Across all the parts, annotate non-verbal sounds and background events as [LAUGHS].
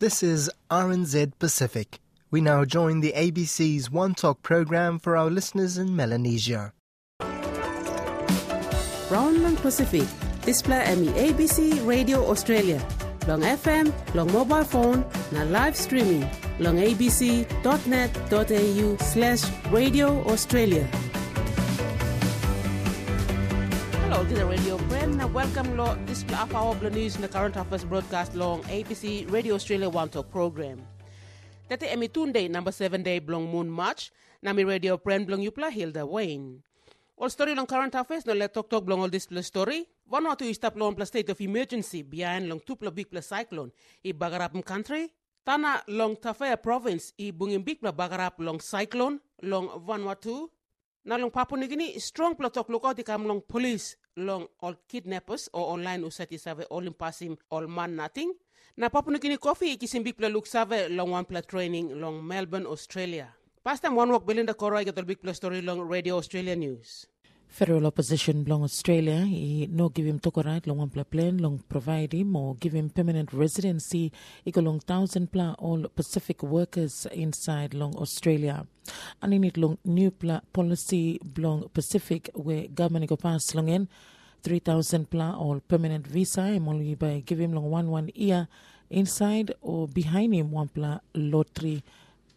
This is RNZ Pacific. We now join the ABC's Wantok program for our listeners in Melanesia. Brownland Pacific, display emi ABC Radio Australia, long FM, long mobile phone, na live streaming, long abc.net.au slash radio Australia. Radio Brand. Now, welcome lo this half hour of the news in the current affairs broadcast long ABC Radio Australia Wantok program. Tete emi tunde number 7 day blong moon march, nami Radio Brand blong yupla Hilda Wayne. All story long current affairs no let talk talk blong all display story. One or two stop long plus state of emergency behind long tupla big plus cyclone i bagarapum country. Tana long Tafea province i bungin big plus bagarap long cyclone long Vanuatu. Na long Papua New Guinea strong platok lookout di kam long police long all kidnappers or online usati save all impasim all man nothing. Na Papua Guinea coffee ikisim big plus look save long one plus training long Melbourne, Australia. Past time one walk Belinda Kora get big plus story long Radio Australia News. Federal opposition long Australia. I no give him tokorat long one plan long provide him or give him permanent residency. Iko long thousand pla all Pacific workers inside long Australia. And in it long new pla policy long Pacific where government go pass long in 3000 pla all permanent visa. Him only by give him long one one year inside or behind him one pla lottery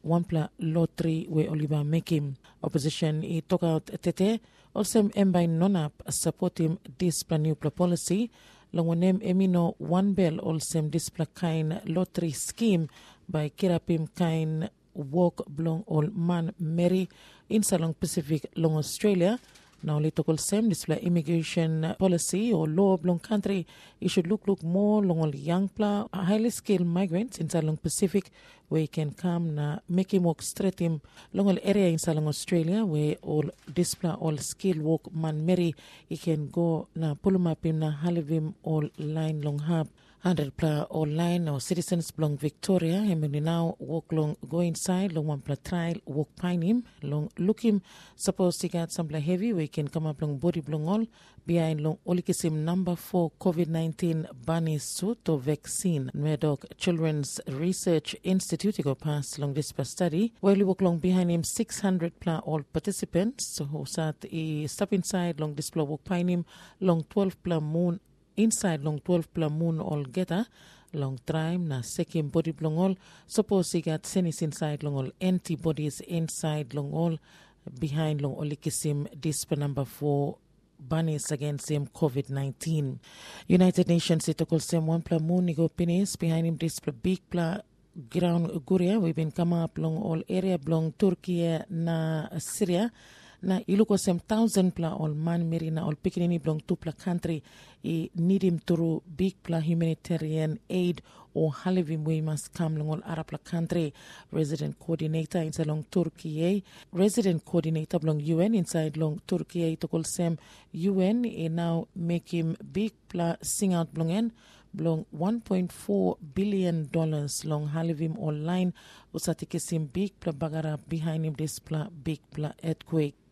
one pla lottery where Oliver make him opposition. He talk out tete also mbay nonap support him this plan new pla policy. Longonem emino one bell also this pla kind lottery scheme by kirapim kind walk blong all man mary in salong pacific long australia now little same display immigration policy or law long country. It should look look more long all young pla highly skilled migrants in salong pacific where he can come na make him work straight him. Long all area in salong australia where all display all skill work man mary he can go na in na halivim all line long hub 100 pla online or citizens belong Victoria him now walk long go inside long one pla trial walk pine him long look him. Suppose he got some heavy we can come up long body belong all behind long olikisim number 4 COVID-19 bunny suit or vaccine. Murdoch Children's Research Institute go pass long this study while we walk long behind him 600 pla all participants who sat he step inside long this pla walk pine him long 12 pla moon inside long 12 pla moon all geta long time na second body long all suppose he got senis inside long all antibodies inside long all behind long olikisim this pa number 4 bunnies against him COVID-19. United Nations it call same one pla moon go penis behind him this pla big pla ground guria we've been come up long all area long Turkey na Syria na iluko sem thousand pla all man meri na all pikinini belong to pla country i need him through big pla humanitarian aid or halivim we must come long all Arab pla country. Resident coordinator inside long Turkey resident coordinator belong UN inside long Turkey to call sem UN i now make him big pla sing out belong en belong 1.4 billion dollars long halivim online. Usatikisim big pla bagara behind him this pla big pla earthquake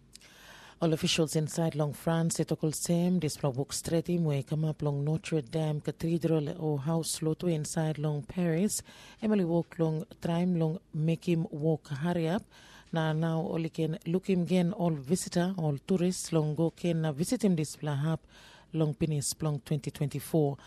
all officials inside Long France it all same this walk straight in way come up long Notre Dame Cathedral or house loto inside Long Paris. Emily walk long time long make him walk hurry up. Now now all can look him again all visitor all tourists long go can visit him this plahap long penis long 2024.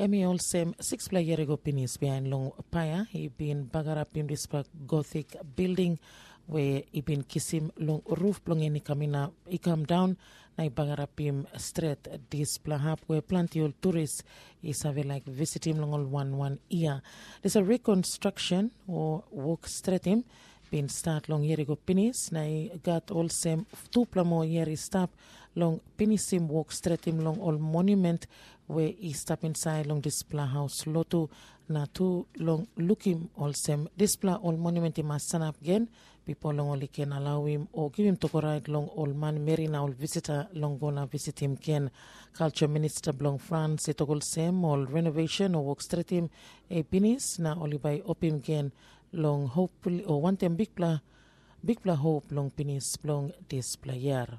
Emmy all same six play year ago penis behind long paya. He been bagger up in this gothic building where he been kiss him long roof long any kamina he come down na ibangarapim straight this plahap where plenty of tourists is have like visit him long all one one year. There's a reconstruction or walk straight him been start long year ago penis na got all same two plamo year stop long penis him walk straight him long all monument where he stop inside long this pla house loto na two long look him all same this pla all monument he must stand up again people long only can allow him or give him to right long all man Mary now visitor long gonna visit him can culture minister belong France all same all renovation or work straight him a penis na only by open again long hopefully or one time big pla big pla hope long penis long this player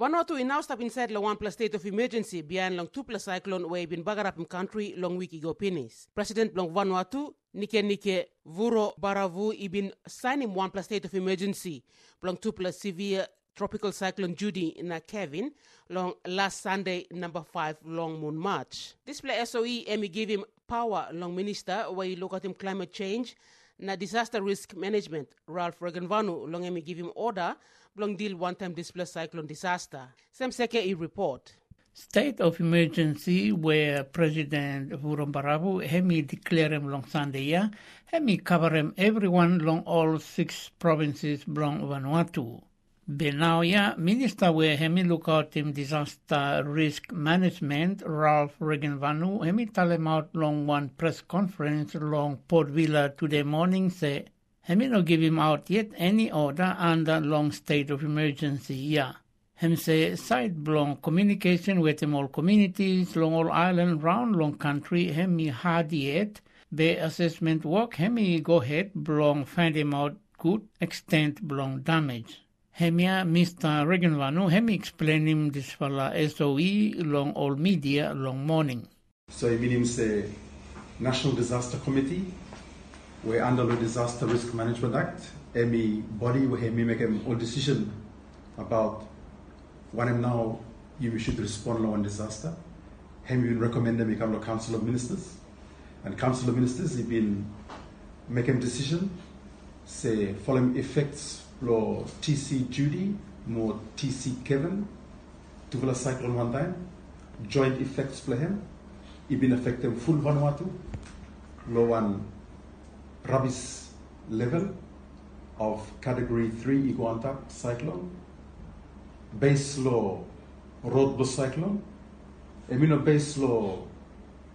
Vanuatu in now step inside the one plus state of emergency beyond long two plus cyclone where he been bagarap in country long week ago penis. President Long Vanuatu Nike Nike Vuro Baravu ibin signing one plus state of emergency long two plus severe tropical cyclone Judy in Kevin long last Sunday number five long moon march. Display SOE Emmy give him power long minister where he look at him climate change na disaster risk management Ralph Regenvanu long Emmy give him order long deal one time display cyclone disaster. Sam Seke report. State of emergency where President Vurobaravu hemi declare him long Sunday ya, hemi cover him everyone long all six provinces belong Vanuatu. Benauya, Minister where hemi look out him disaster risk management, Ralph Regenvanu, hemi him out long one press conference long Port Vila today morning say, hemi no give him out yet any order under long state of emergency ya. Hem say side belong communication with them all communities long all island round long country hemi hard yet, the assessment work hemi go ahead belong find him out good extent belong damage. Hemia Mr. Regenvanu, hemi explain him this fella SOE long all media long morning. So I mean him say National Disaster Committee, we under the Disaster Risk Management Act, any body where hemi make him all decision about when and now you should respond one disaster. Hemi will recommend them become the Council of Ministers. And Council of Ministers he been him decision, say following effects lo TC Judy, more TC Kevin, Tuvala cyclone one time, joint effects play him, he been affecting full Vanuatu, lo one rubbish level of category 3 Iguanta cyclone, base law road bus cyclone, Emino base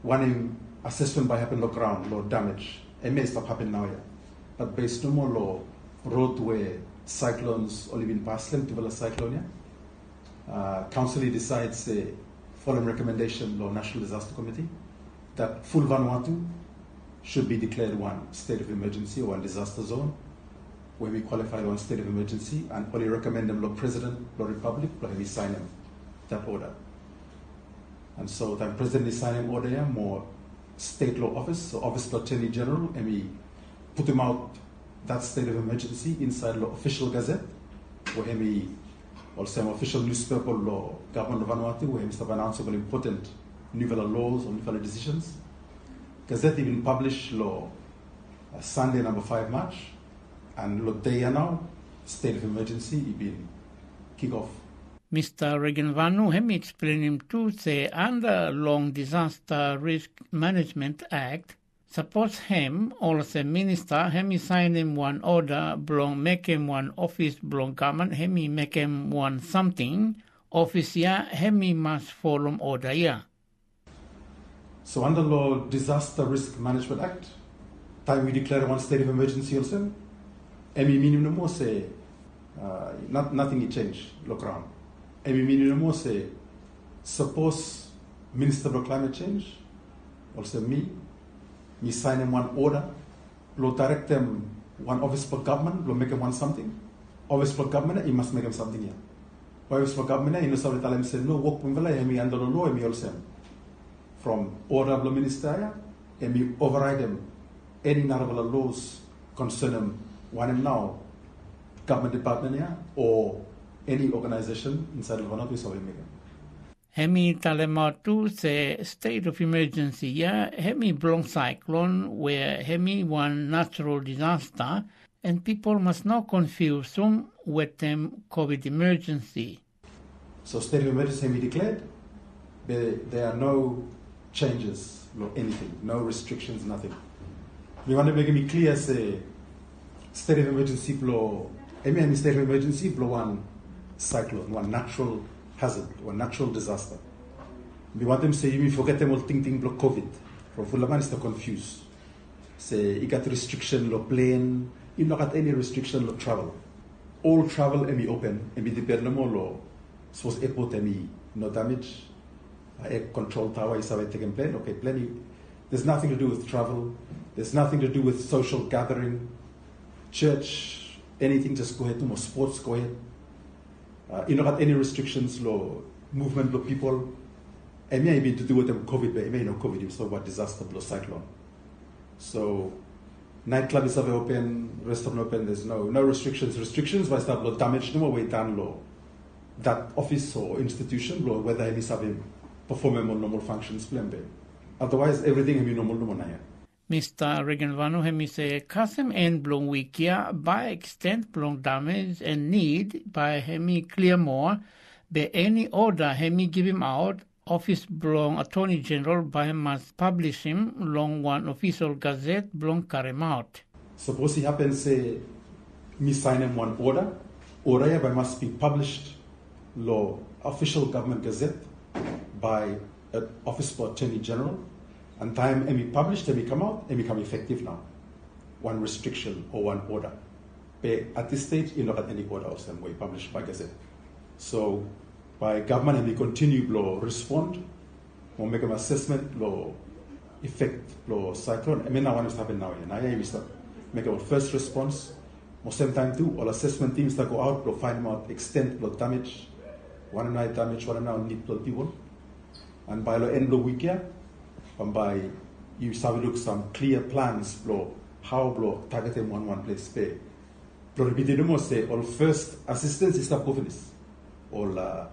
one in assessment by happen ground, low damage, it may stop happen now yeah. But based no more low roadway cyclones only been past them to cyclone yeah. Uh, council decides uh, following recommendation law National Disaster Committee that full Vanuatu should be declared one state of emergency or one disaster zone where we qualify one state of emergency and only recommend them law president, law republic, law we sign them that order. And so the president is signing order more state law office, so office of attorney general, and we put him out that state of emergency inside the official gazette, where we also official newspaper law government of Vanuatu, where we have announced important new laws or new decisions. Gazette even published law uh, Sunday number 5 March, and there now, state of emergency, been kick off. Mr. Regenvanu hemi explain him to say under Long Disaster Risk Management Act supports him also minister hemi sign him one order belong make him one office belong government hemi make him one something office ya hemi must follow order ya. So under law Disaster Risk Management Act, time we declare one state of emergency also, emi minimum mo say uh, not, nothing will change look around. Emi minimum mo say suppose Minister of Climate Change, also me, me sign him one order, lo direct them one office for government, lo make him one something. Office for government, he must make him something here. Office for government, he no sabi tell him say no work pumvela, hemi under the law, hemi also from order of the minister, hemi override them any narrow laws concerning one him now government department here or any organization inside of already making. Hemi talematu se state of emergency ya hemi blong cyclone where hemi one natural disaster and people must not confuse them with them COVID emergency. So state of emergency hemi declared. There, there are no changes, no anything, no restrictions, nothing. We want to make it clear say state of emergency blow any state of emergency blow one cyclone, one natural hazard, one natural disaster. We want them say, you forget them all ting ting block COVID. For Fulaman is to confuse. Say, you got restriction lo plane, you not got any restriction lo travel. All travel emi open, emi depend no more lo. Suppose airport emi no damage. Air control tower is already taken plane. Okay, plane. There's nothing to do with travel. There's nothing to do with social gathering, church, anything. Just go ahead. No more sports. Go ahead. Uh, you know, got any restrictions, law, movement of people, and maybe to do with them COVID, but may know COVID, so what disaster, blow cyclone. So, nightclub is open, restaurant open, there's no no restrictions. Restrictions, by start law damage, no more way down law. That office or institution, law, whether any having performing more normal functions, plan Otherwise, everything will be normal, normal. Mr. Regenvanu hemi se kasem en blong wikia by extent blong damage and need by hemi clear more be any order hemi give him out office blong attorney general by must publish him long one official gazette blong carry out. Suppose he happens say me sign him one order, order by must be published law official government gazette by an office for attorney general and time EMI published, EMI come out, EMI come effective now. One restriction or one order. But at this stage, you know, at any order of some way published by Gazette. So by government, EMI continue to respond, or make an assessment, law effect, law cyclone. I mean, now what is happening now? And I start make our first response. Most time too, all assessment teams that go out, will find out extent, law damage, one night damage, one now need people. And by the end of the week, yeah, whereby you look some clear plans blow how blow target them one one place pay. Mo say all first assistance is tapofinis or uh,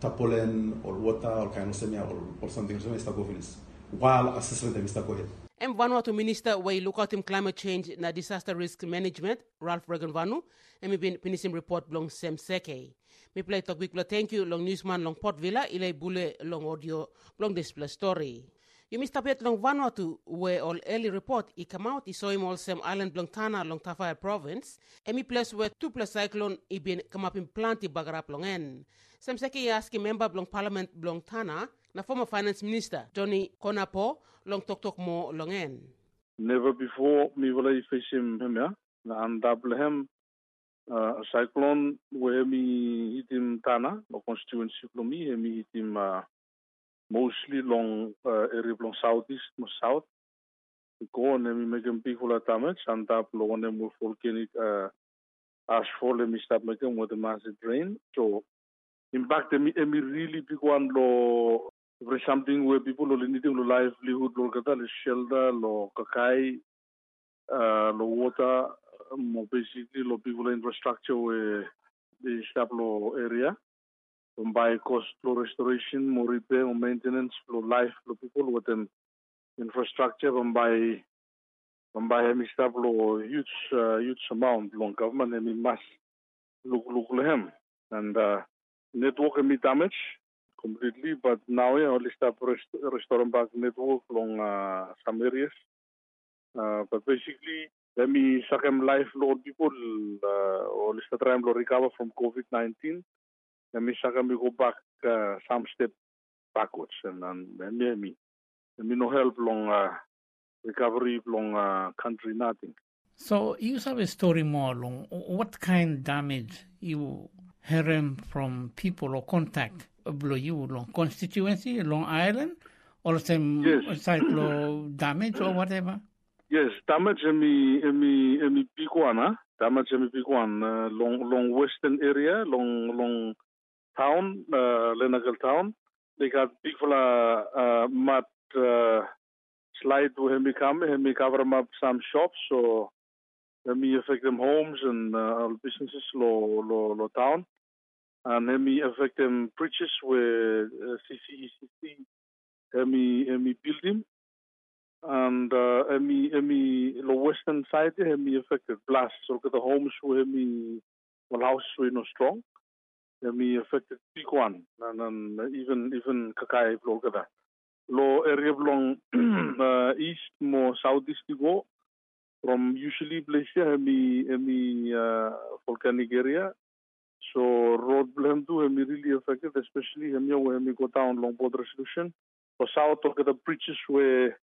tapolen or water or kind of semia or, or something so is tapofinis while assessment them is tapofinis. En Vanuatu Minister way look out in climate change na disaster risk management Ralph Regenvanu en mi bin pinisim report blong sem seke. Mi play talk big thank you long newsman long Port Vila ilay bule long audio blong display story. You must tapet long Vanuatu where all early report i come out i saw him all some island long Tana long Tafea province. Emi place where two plus cyclone i been come up in planti bagarap long en. Sem seki aski member long parliament long Tana na former finance minister Johnny Koanapo long tok tok mo long en. Never before me wala i face him him. Na andable him uh, cyclone where me hit him Tana, no constituency for me, me hit him uh, mostly long uh, area long southeast mo south. Ko ne mi mekem pi kula damage and tap lo ne mo volcanic uh, ashfall mi stop mekem with the massive drain. So impact mi emi really big one lo for something where people lo need lo livelihood lo kata lo shelter lo kakai uh, lo water mo basically lo people infrastructure where the stop lo area. By cost flow restoration, more repair, more maintenance, flow life, flow people with an infrastructure, by by hemi stablo huge uh, huge amount. Long government hemi mass. Look look lehem and uh, network hemi damage completely, but now yeah only start rest, restoring back network long uh, some areas. Uh, but basically, let me second life load people uh, or least try to recover from COVID nineteen and me saka me go back uh, some step backwards and then and me no help long uh, recovery long uh, country nothing. So you have a story more long. What kind damage you heard from people or contact below you long constituency, Long Island, or some yes. cyclo damage or whatever? Yes, damage in me in me in me big one, huh? Damage in me big one, uh, long long western area, long long town, uh, Lenakel town. They got big fella uh, mud uh, slide to him come, him cover them up some shops, so let me affect them homes and uh, businesses low, low, low town. And let me affect them bridges with uh, CCECC, let me, let me build him. And let me, the western side, me affected blast. So the homes where me, well, houses were no strong? Mi affected big one and even even kakai blog kada lo area belong [CLEARS THROAT] uh, east mo southeast go from usually place here mi mi uh, volcanic area. So road blem tu mi really affected especially hemi where mi go down long board resolution for south of the bridges where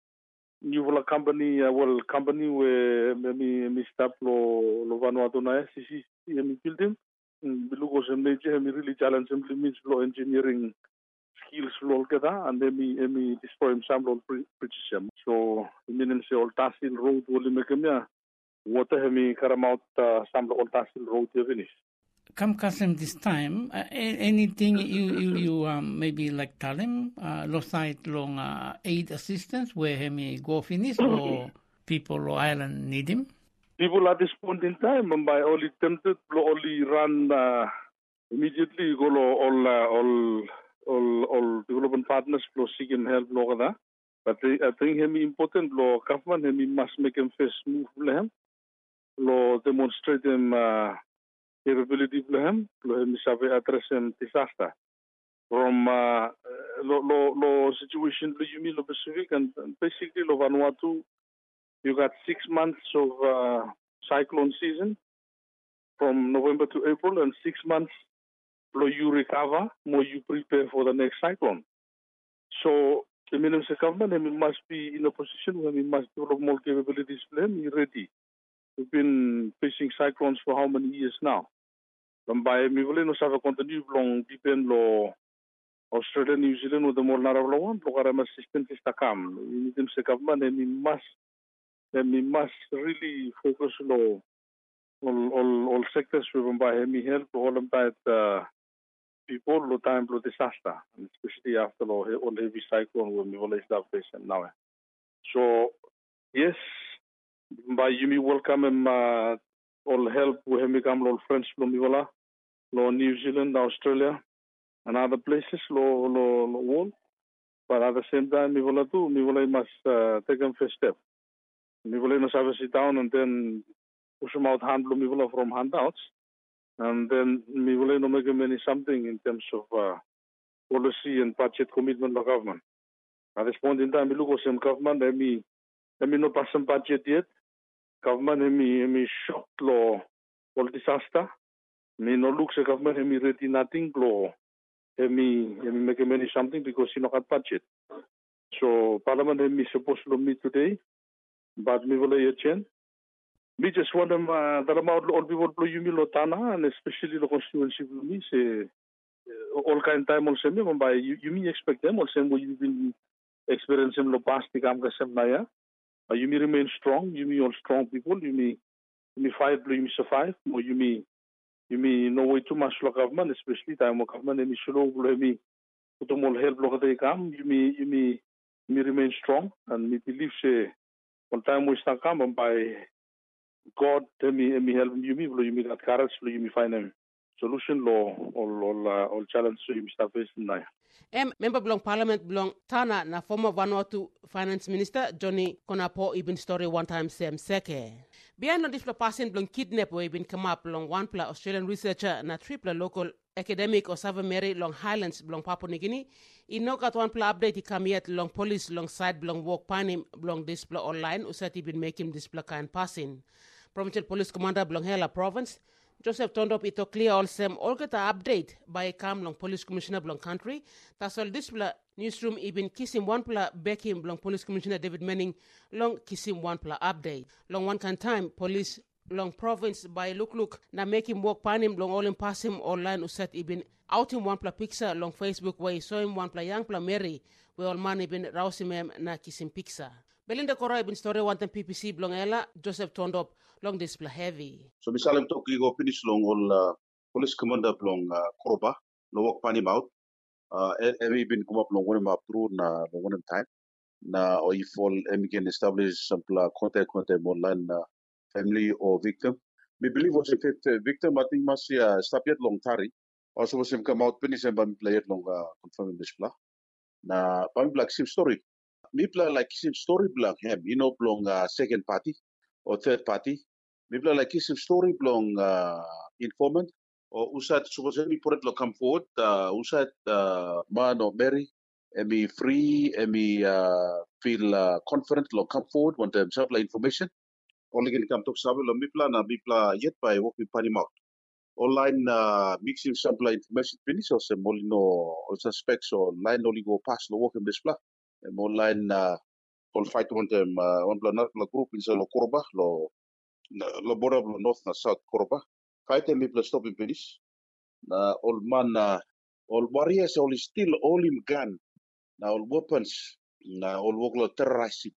new vola company uh, well company where mi mi stop lo lo Vanuatu na sisi mi building. Bilugos and major hemi really challenge simply means flow engineering skills flow keda and emi emi destroy him some role precisam so iminen se all tasil road woli mekemia water hemi karamaut some all tasil road yevinis come Kasem this time, uh, anything you, you, you um, maybe like tell him, uh, lo side long uh, aid assistance where he may go finish [COUGHS] or people or island need him? People at this point in time, and by only tempted, only run uh, immediately go all, uh, all, all, all development partners lo seeking help lo kada. But I think him important lo government him must make him first move lo lo demonstrate him uh, capability him sabe address him disaster. From uh, lo, lo, lo situation lo yumi lo Pacific and, and basically lo Vanuatu, you got six months of uh, cyclone season from November to April and six months lo you recover, more you prepare for the next cyclone. So the Minister government he must be in a position where we must develop more capabilities for him, ready. We've been facing cyclones for how many years now? Lambai mi vole no sava continue long depend lo Australia, New Zealand with the more naraulawan, lo kara assistant is takam. Ini tim se government and we must and we must really focus lo all all all sectors we by hemi help all that uh, people lo time lo disaster, and especially after lo all heavy cyclone when we all is that place now. So yes, by Yumi welcome him uh, all help we have become all friends from Mivola, lo New Zealand, Australia, and other places lo lo lo world. But at the same time, Mivola too, Mivola must uh, take a first step. Mivola must have a sit down and then push them out hand Mivola from handouts, and then Mivola no make them any something in terms of uh, policy and budget commitment of government. At this point in time, we look at some government, let me let me not pass some budget yet government hemi hemi shock lo all disaster. No look the government hemi ready nothing lo hemi hemi make many something because he no got budget. So parliament hemi supposed to meet today, but me will a chen. Me just want them uh, that amount all people blow you me lo tana and especially the constituency for me say all kind time also me by you, you me expect them also what you've been experiencing lo past the kam kasem na ya. Uh, you may remain strong. You may all strong people. You may you may fight, you may survive, or you may you may no way too much lo government, especially time mo government may slow you may put more help lo kate kam. You may you may you may remain strong and me believe say one time we start come by God may me help you may you may got courage you may find them solution lo all all uh, all challenge may start facing now. Em member belong parliament belong Tana na former Vanuatu finance minister Johnny Koanapo ibin story one time same seke. On this passing belong kidnap where ibin come up long one pla Australian researcher na triple local academic or Sava Mary long Highlands belong Papua New Guinea. In no got one pla update he come yet long police long side belong walk panim belong display online usat ibin making display kind passing. Provincial Police Commander belong Hela Province Joseph Tondop i tok all olsem all get update by kam long police commissioner blong country. Tasol display newsroom ibin kisim one pla bekim long police commissioner David Manning long kisim one pla update. Long one can time police long province by look look na make him walk him long all him pass him online uset ibin out him one pla picture long Facebook way i him one pla young pla Mary we all man ibin rausim na kisim picture Belinda Koro ibin story one PPC belong ela Joseph Tondop long display heavy. So misalnya to kigo finish long all uh, police commander long uh, Koroba lo walk pani out. Uh, emi bin come up long one map through na long one time. Na or if all emi can establish some contact contact online uh, family or victim. We believe was a victim I think masih uh, stop yet long tari. Also was him come out finish and bami play it long uh, confirm this pla. Na bami black same story. Mi pla like same story black him you know long uh, second party or third party. Mibla like kisip story belong uh, informant o usat supposedly put lo come forward uh, usat uh, man or Mary emi free emi uh, feel uh, confident lo come forward want them have information. Only can come to sabe lo mipla na mipla yet by work with pani out online uh, mixing sample information finish or some molino or suspects or line only go pass lo work in this pla online uh, all fight one them uh, one pla na group in lo korba lo lo border lo north na south korba fight mi plus stop in finish na all man na all warriors all still all in gun na all weapons na all work lo terrorizing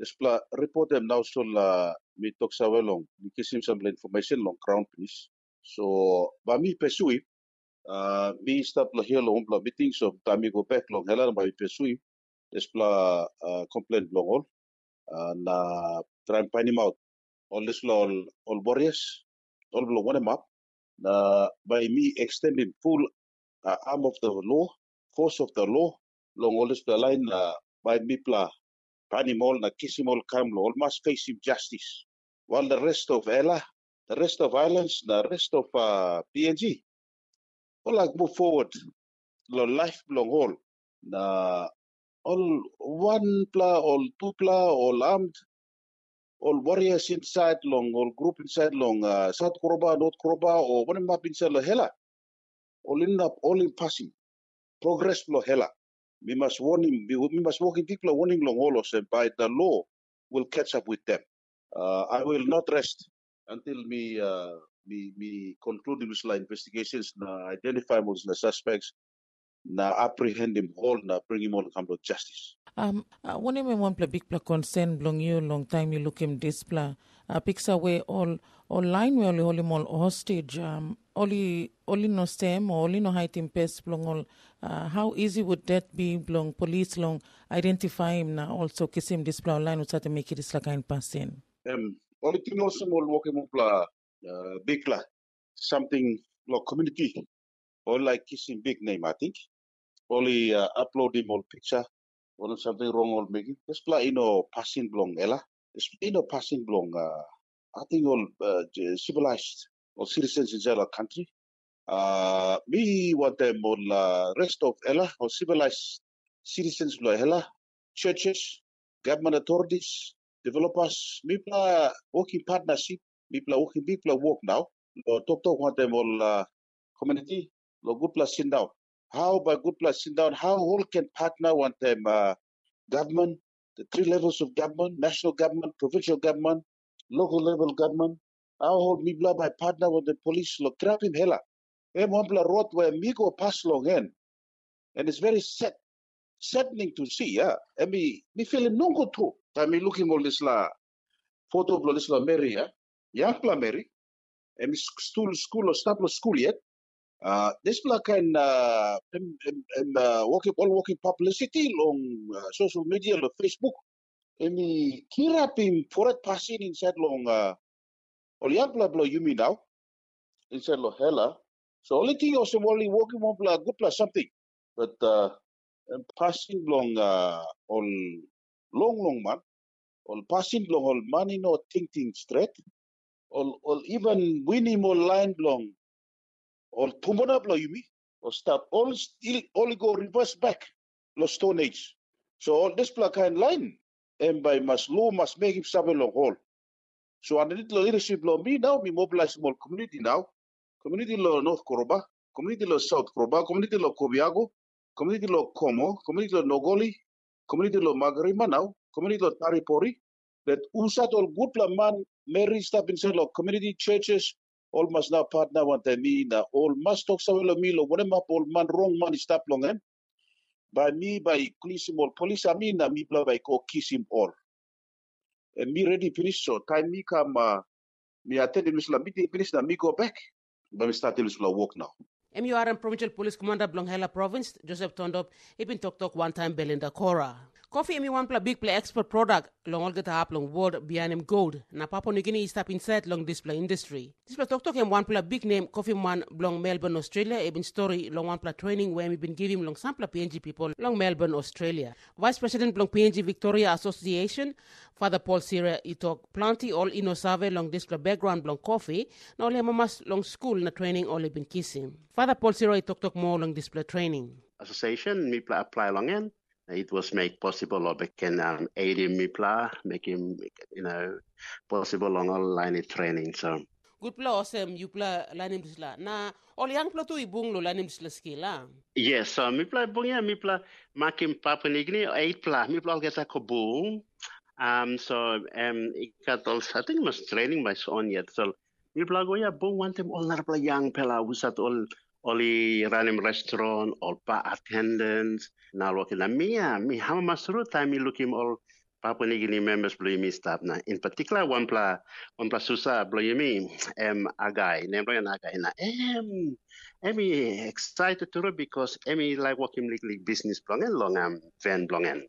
Despla report them now so la mi tok sa welong mi kisim some information long crown finish So, ba mi pesui, uh, mi start la here long bla meeting so tami go back long hela ba mi pesui. Des bla uh, complaint long all. Uh, na try and find him out. All this law all, all all bla one map. Na by me extending full uh, arm of the law, force of the law, long all this the line uh, by me pla Panimol na Kisimol Kamlo all must face him justice. While the rest of Hela, the rest of islands, the rest of uh, PNG, all like move forward. Lo life long all. Na all one pla, all two pla, all armed, all warriors inside long, all group inside long, uh, South Koroba, North Koroba, or one map inside lo hela. All in up, all in passing. Progress lo hela. We must warn him, we, must walk in people warning long all of them by the law will catch up with them. Uh, I will not rest until me uh, me me conclude with the investigations na identify most the suspects na apprehend him all na bring him all come to justice. Um, uh, one of one play big play concern belong you long time you look him this play. Uh, picks away all all line we only hold him all hostage. Um, only only no stem or only no height in pest belong all. Uh, how easy would that be belong police long identify him now also kiss him this play online would start to make it this like kind passing. Um, only thing also more walking up la uh, big la something like community or like kissing big name I think. Only uh, upload him all picture or something wrong or making. Just like you know passing blong, Hela. Just you know passing blong. Uh, I think all uh, civilized or citizens in our country. Uh, we want them all uh, rest of Hela or civilized citizens lo Hela churches, government authorities, developers. People are working partnership. People are working. People are work now. Lo talk talk want them all uh, community. Lo good plus sit down. How by good plus sit down? How all can partner want them uh, government, the three levels of government, national government, provincial government, local level government. How all me blah by partner with the police. look, trap him one blah road where go pass long hen. And it's very sad, saddening to see. Yeah, and me me feeling no good too. I me looking all this la photo of this la Mary. Yeah, young la Mary. And school school or stop school yet. Uh, this black kind uh, em, em, em, uh, working all working publicity long uh, social media lo Facebook. Emi kira pim foret passing inside long uh, blah blah you mean now inside lo Hela. So only thing also only working on blah good blah something, but uh, passing long uh, all long long man, all passing long all money no thinking straight, all all even winning more line long or tumona blo yumi or start all still only go reverse back. Lo stone age. So all this black kind line and by must law must make him something long hole so under the leadership law me now me mobilize small community now. Community law north koroba community law south koroba community law Kopiago community law komo community law nogoli community law magarima now community law taripori. That usat all good man mary step inside law community churches all must now partner want I mean uh, all must talk sa wala milo wala all man wrong man stop long eh? By me by police all police I mean na me bla by kiss him all. And me ready finish so time me come uh, me attend the Muslim meeting finish na me go back. But me start the Muslim work now. MURM Provincial Police Commander Blonghela Province, Joseph Tondop, Ibn Tok talk one time Belinda Kora. Coffee MU one play big play export product long all get a hap long world him gold. Na Papua New Guinea step inside long display industry. Display talk talk him one play big name Coffee Man long Melbourne, Australia, Ibn story long one play training where we been giving long sample PNG people long Melbourne, Australia. Vice President long PNG Victoria Association, Father Paul Sierra he talk plenty all ino survey long display background long coffee, na ole mamas long school na training all been kissing. Father Paul Sierra he talk talk more long display training. association me pla apply long in. It was made possible or we can um, aid him me pla, make him you know possible along all line training. So Good play awesome you play lanim disla. Na all young play tu ibung lo lanim disla skill ah. yes, so me pla bunga me pla makim Papua New Guinea eight pla me pla get a kobung. Um so um ik had al I think was training my son yet. So me pla go ya bung want him all na pla young pela usat all Oli running restaurant, all bar attendants, now working na mia, mi hama masuru time mi look him all Papua New Guinea members belum staff na. In particular, one pla one pla susa belum em agai, nembro yang agai na em Emi excited to because Emi like working like, like business blongen long um van blongen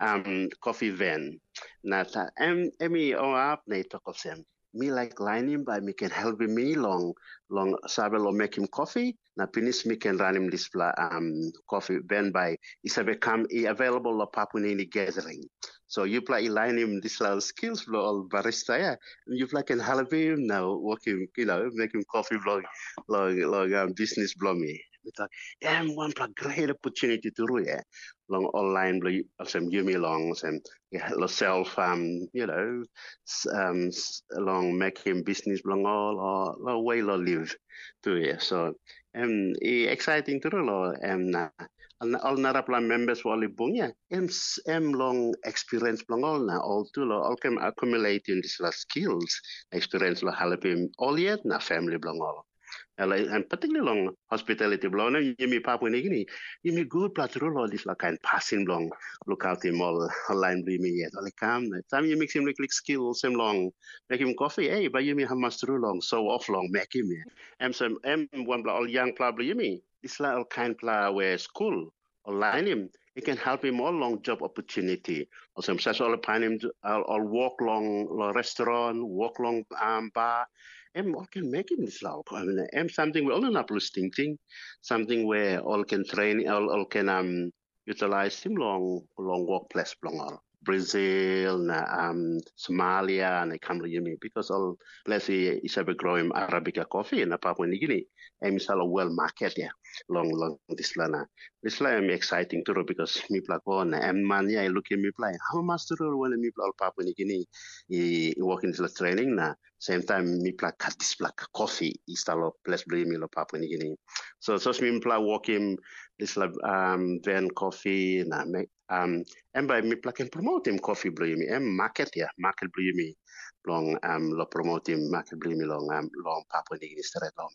um coffee van. Nata em Emi o up na itokol sem. Me like him by me can help me long long sabel or make him coffee. Na can run him this um coffee van by isa become available lo Papua New gathering. So you play this little skills blow all barista yeah. You play can help him now working, you know, making coffee blog like like um, business blow me. Kita em one play great opportunity to do yeah. Long online blow some give me long some yeah self um you know um long making business blong all or lo way lo live to yeah. So um exciting to do lo um all narapla members wali bunga em em long experience long all na all tu lo all kem accumulating this la skills experience lo halapim all yet na family belong all and particularly long hospitality belong na Papua papu ni gini yumi good platru all this la kind passing long look out him all [LAUGHS] online bli me yet all come time you mix him like skills him long make him coffee hey but yumi hamas through long so off long make him em some em one all young pla yumi this little kind pla where school online him. It can help him all long job opportunity. Also, such all upon him, I'll, I'll walk long, long restaurant, walk long um, bar. And all can make it law. I mean, and something we all not listing thing, something where all can train, all, all can um utilize him long long workplace long all. Brazil, na um, Somalia, na Kamliyumi, because all places is a growing Arabica coffee in Papua New Guinea. And it's a well market, yeah, long, long this lana. This I'm exciting to because me plak on and man, yeah, look at me play. How much to when me play Papua New Guinea, i work in this training na. Same time me plak cut this plak coffee, is a place bring me Papua New Guinea. So, so me plak working this um van coffee na make um and by me plug and promote him coffee blue me and market yeah market blue me long um lo promote him market blue me long um long Papua New Guinea straight long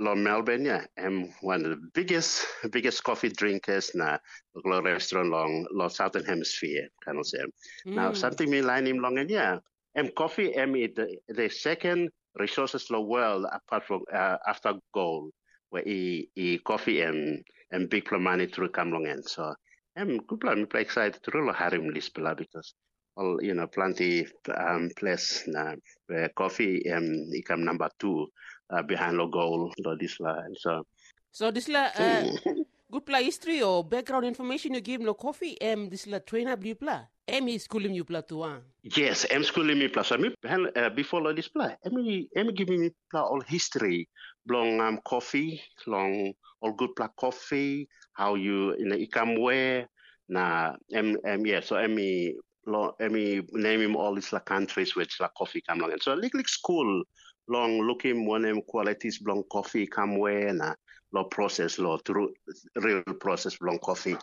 long Melbourne yeah am one of the biggest biggest coffee drinkers na lo restaurant long lo southern hemisphere kind of say mm. now something me line him long and yeah am coffee am it the, the second resources lo world apart from uh, after gold where e, e coffee and and big money through Kamlong and so I'm good I'm excited to roll harim lispela because all you know plenty um place na where coffee um become number two uh, behind the goal lo this and so. So this la uh, [LAUGHS] good play history or background information you give no coffee um this la trainer blue pla em is schooling you pla to one. Yes em schooling me plus I mean uh, before lo this pla em em giving me pla all history long um coffee. Long all good pla coffee. How you in the ikam where na em em yeah so emi lo emi name him all these like countries which like coffee come long. and so like like school long looking one em qualities long coffee come where na lo process lo through real process long coffee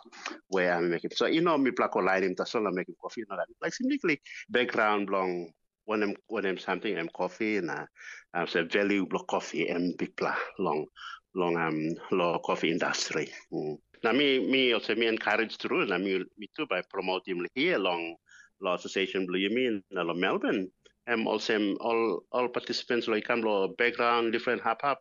where I'm making. So you know me black line him that's all I'm making coffee you know that. Like simply background long when I'm when I'm something I'm coffee and uh, I'm say value block coffee and big pla long long um law coffee industry. Mm. Na mi mi also mi encourage through na mi mi too by promoting here along law association blue you mean na lo Melbourne. Um, also all all participants like come lo background different hap hap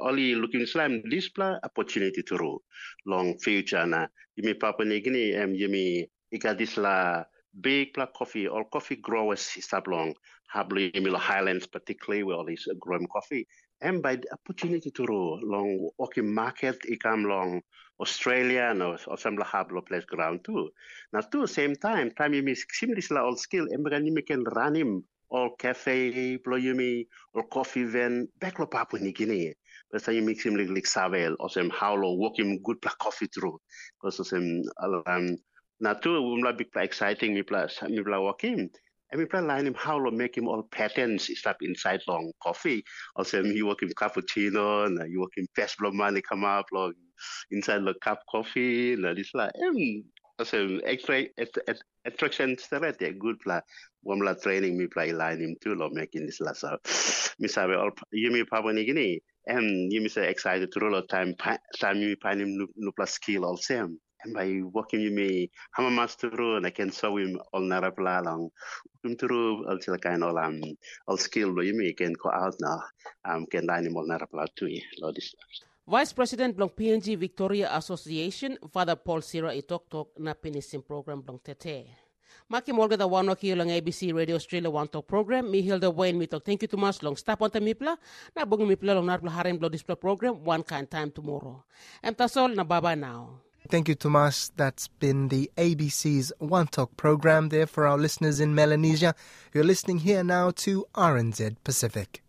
only looking slam display opportunity to ro long future na yumi papa ni gini um yumi ikadis la big black coffee or coffee growers stop long habli milo highlands particularly where all these growing coffee and by the opportunity to ro long walking market ikam long Australia no or some hablo place ground too. Now too same time time you miss similar la all skill and you can run him all cafe bloyumi or coffee van back lo papu ni Guinea. But you mix him like, like savel or some how lo him good black coffee through. Because some um too umla big exciting me plus me bla walk him. And we plan line him how to make him all patterns stuff inside long coffee. Also, you work in cappuccino, and you work in fast blow money come up long inside the cup coffee, and this like, um, also extra attraction yeah, good pla wamla training me play line him too lo making this la so mi sabe all you me pa ni gini and you me say excited to roll time time me pa him no plus skill all same by working with me hama masturu na ken so him all nara lang um turu al sila kain all um all skill lo yumi ken ko out na um ken dani mol nara pla tui lo dis Vice President Blong PNG Victoria Association, Father Paul Sira itok tok na pinisim program Blong Tete. Maki molga da wano ki lang ABC Radio Australia Wantok program. Mi Hilda Wayne mi talk. Thank you too much. Long stop on ta mipla. Na bung mipla long narpla harin blow display program. One kind time tomorrow. Em tasol na baba now. Thank you, Tomas. That's been the ABC's Wantok program there for our listeners in Melanesia. You're listening here now to RNZ Pacific.